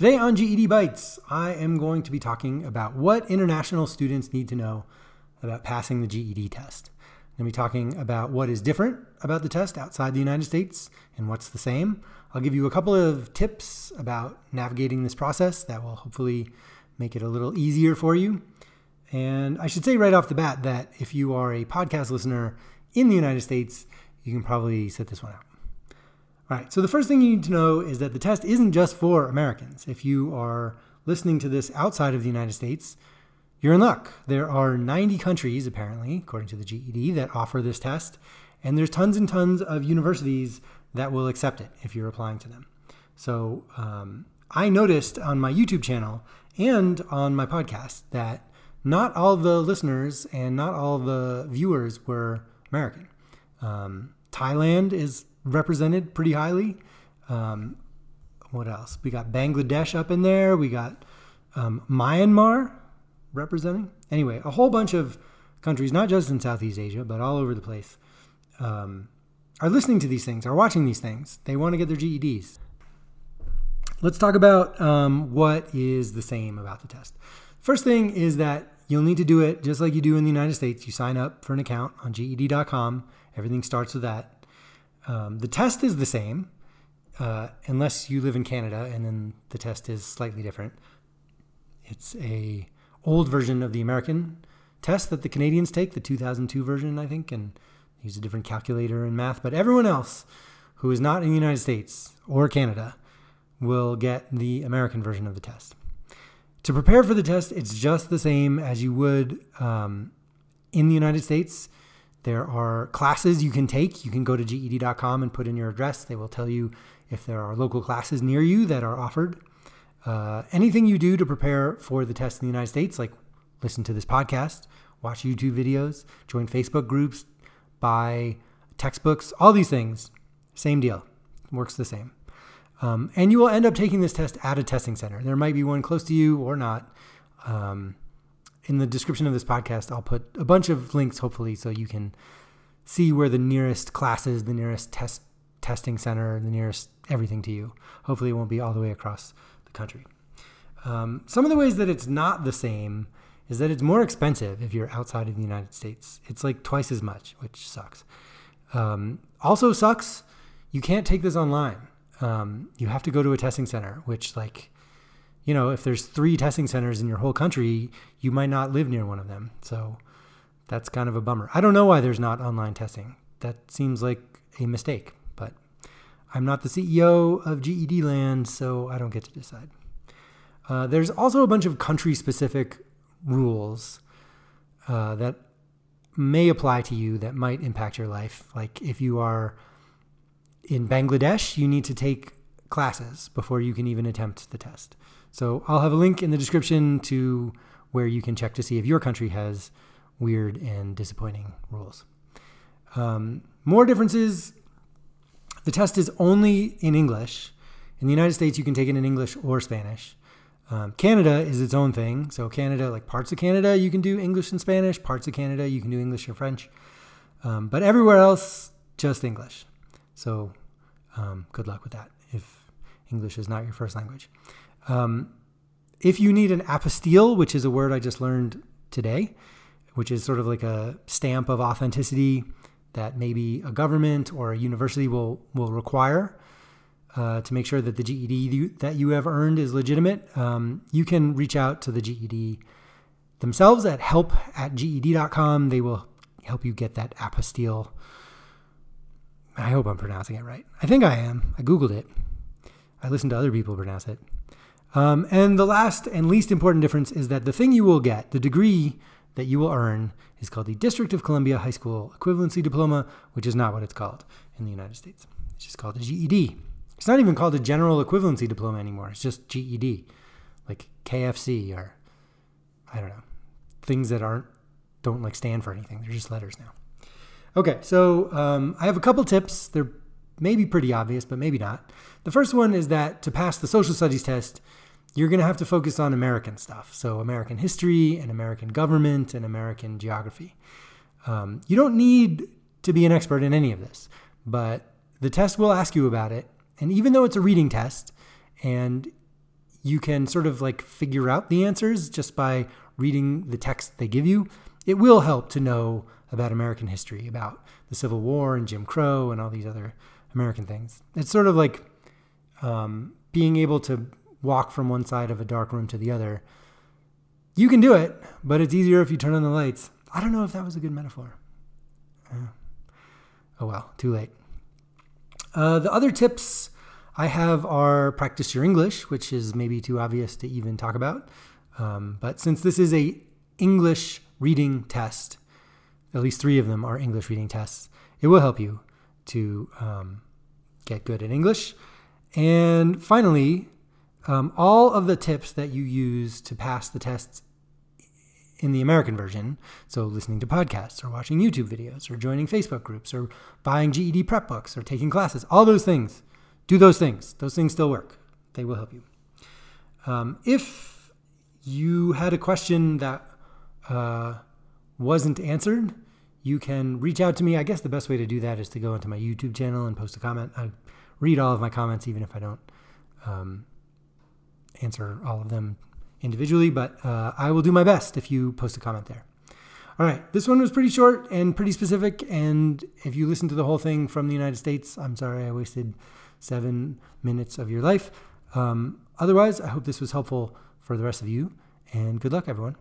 Today on GED Bytes, I am going to be talking about what international students need to know about passing the GED test. I'm going to be talking about what is different about the test outside the United States and what's the same. I'll give you a couple of tips about navigating this process that will hopefully make it a little easier for you. And I should say right off the bat that if you are a podcast listener in the United States, you can probably set this one out. All right, so the first thing you need to know is that the test isn't just for Americans. If you are listening to this outside of the United States, you're in luck. There are 90 countries, apparently, according to the GED, that offer this test, and there's tons and tons of universities that will accept it if you're applying to them. So um, I noticed on my YouTube channel and on my podcast that not all the listeners and not all the viewers were American. Um, Thailand is represented pretty highly. Um, what else? We got Bangladesh up in there. We got um, Myanmar representing. Anyway, a whole bunch of countries, not just in Southeast Asia, but all over the place, um, are listening to these things, are watching these things. They want to get their GEDs. Let's talk about um, what is the same about the test. First thing is that you'll need to do it just like you do in the United States. You sign up for an account on GED.com. Everything starts with that. Um, the test is the same, uh, unless you live in Canada, and then the test is slightly different. It's a old version of the American test that the Canadians take, the 2002 version, I think, and use a different calculator and math. But everyone else who is not in the United States or Canada will get the American version of the test. To prepare for the test, it's just the same as you would um, in the United States. There are classes you can take. You can go to GED.com and put in your address. They will tell you if there are local classes near you that are offered. Uh, anything you do to prepare for the test in the United States, like listen to this podcast, watch YouTube videos, join Facebook groups, buy textbooks, all these things, same deal. Works the same. Um, and you will end up taking this test at a testing center. There might be one close to you or not. Um, in the description of this podcast, I'll put a bunch of links, hopefully, so you can see where the nearest classes, the nearest test testing center, the nearest everything to you. Hopefully, it won't be all the way across the country. Um, some of the ways that it's not the same is that it's more expensive if you're outside of the United States. It's like twice as much, which sucks. Um, also sucks. You can't take this online. Um, you have to go to a testing center, which like you know, if there's three testing centers in your whole country, you might not live near one of them. So that's kind of a bummer. I don't know why there's not online testing. That seems like a mistake, but I'm not the CEO of GED land, so I don't get to decide. Uh, there's also a bunch of country specific rules uh, that may apply to you that might impact your life. Like if you are in Bangladesh, you need to take classes before you can even attempt the test. So I'll have a link in the description to where you can check to see if your country has weird and disappointing rules. Um, more differences the test is only in English. In the United States, you can take it in English or Spanish. Um, Canada is its own thing. So, Canada, like parts of Canada, you can do English and Spanish. Parts of Canada, you can do English and French. Um, but everywhere else, just English. So, um, good luck with that if English is not your first language. Um, if you need an apostille, which is a word I just learned today, which is sort of like a stamp of authenticity that maybe a government or a university will will require uh, to make sure that the GED that you have earned is legitimate, um, you can reach out to the GED themselves at help at GED.com. They will help you get that apostille. I hope I'm pronouncing it right. I think I am. I Googled it. I listened to other people pronounce it. Um, and the last and least important difference is that the thing you will get, the degree that you will earn, is called the District of Columbia High School Equivalency Diploma, which is not what it's called in the United States. It's just called a GED. It's not even called a General Equivalency Diploma anymore. It's just GED, like KFC or I don't know, things that aren't don't like stand for anything. They're just letters now. Okay, so um, I have a couple tips. They're maybe pretty obvious, but maybe not. The first one is that to pass the social studies test, you're going to have to focus on American stuff. So, American history and American government and American geography. Um, you don't need to be an expert in any of this, but the test will ask you about it. And even though it's a reading test and you can sort of like figure out the answers just by reading the text they give you. It will help to know about American history, about the Civil War and Jim Crow and all these other American things. It's sort of like um, being able to walk from one side of a dark room to the other. You can do it, but it's easier if you turn on the lights. I don't know if that was a good metaphor. Uh, oh well, too late. Uh, the other tips I have are practice your English, which is maybe too obvious to even talk about. Um, but since this is a English reading test, at least three of them are English reading tests, it will help you to um, get good at English. And finally, um, all of the tips that you use to pass the tests in the American version, so listening to podcasts or watching YouTube videos or joining Facebook groups or buying GED prep books or taking classes, all those things, do those things. Those things still work. They will help you. Um, if you had a question that uh, wasn't answered, you can reach out to me. I guess the best way to do that is to go into my YouTube channel and post a comment. I read all of my comments, even if I don't um, answer all of them individually, but uh, I will do my best if you post a comment there. All right, this one was pretty short and pretty specific. And if you listen to the whole thing from the United States, I'm sorry I wasted seven minutes of your life. Um, otherwise, I hope this was helpful for the rest of you, and good luck, everyone.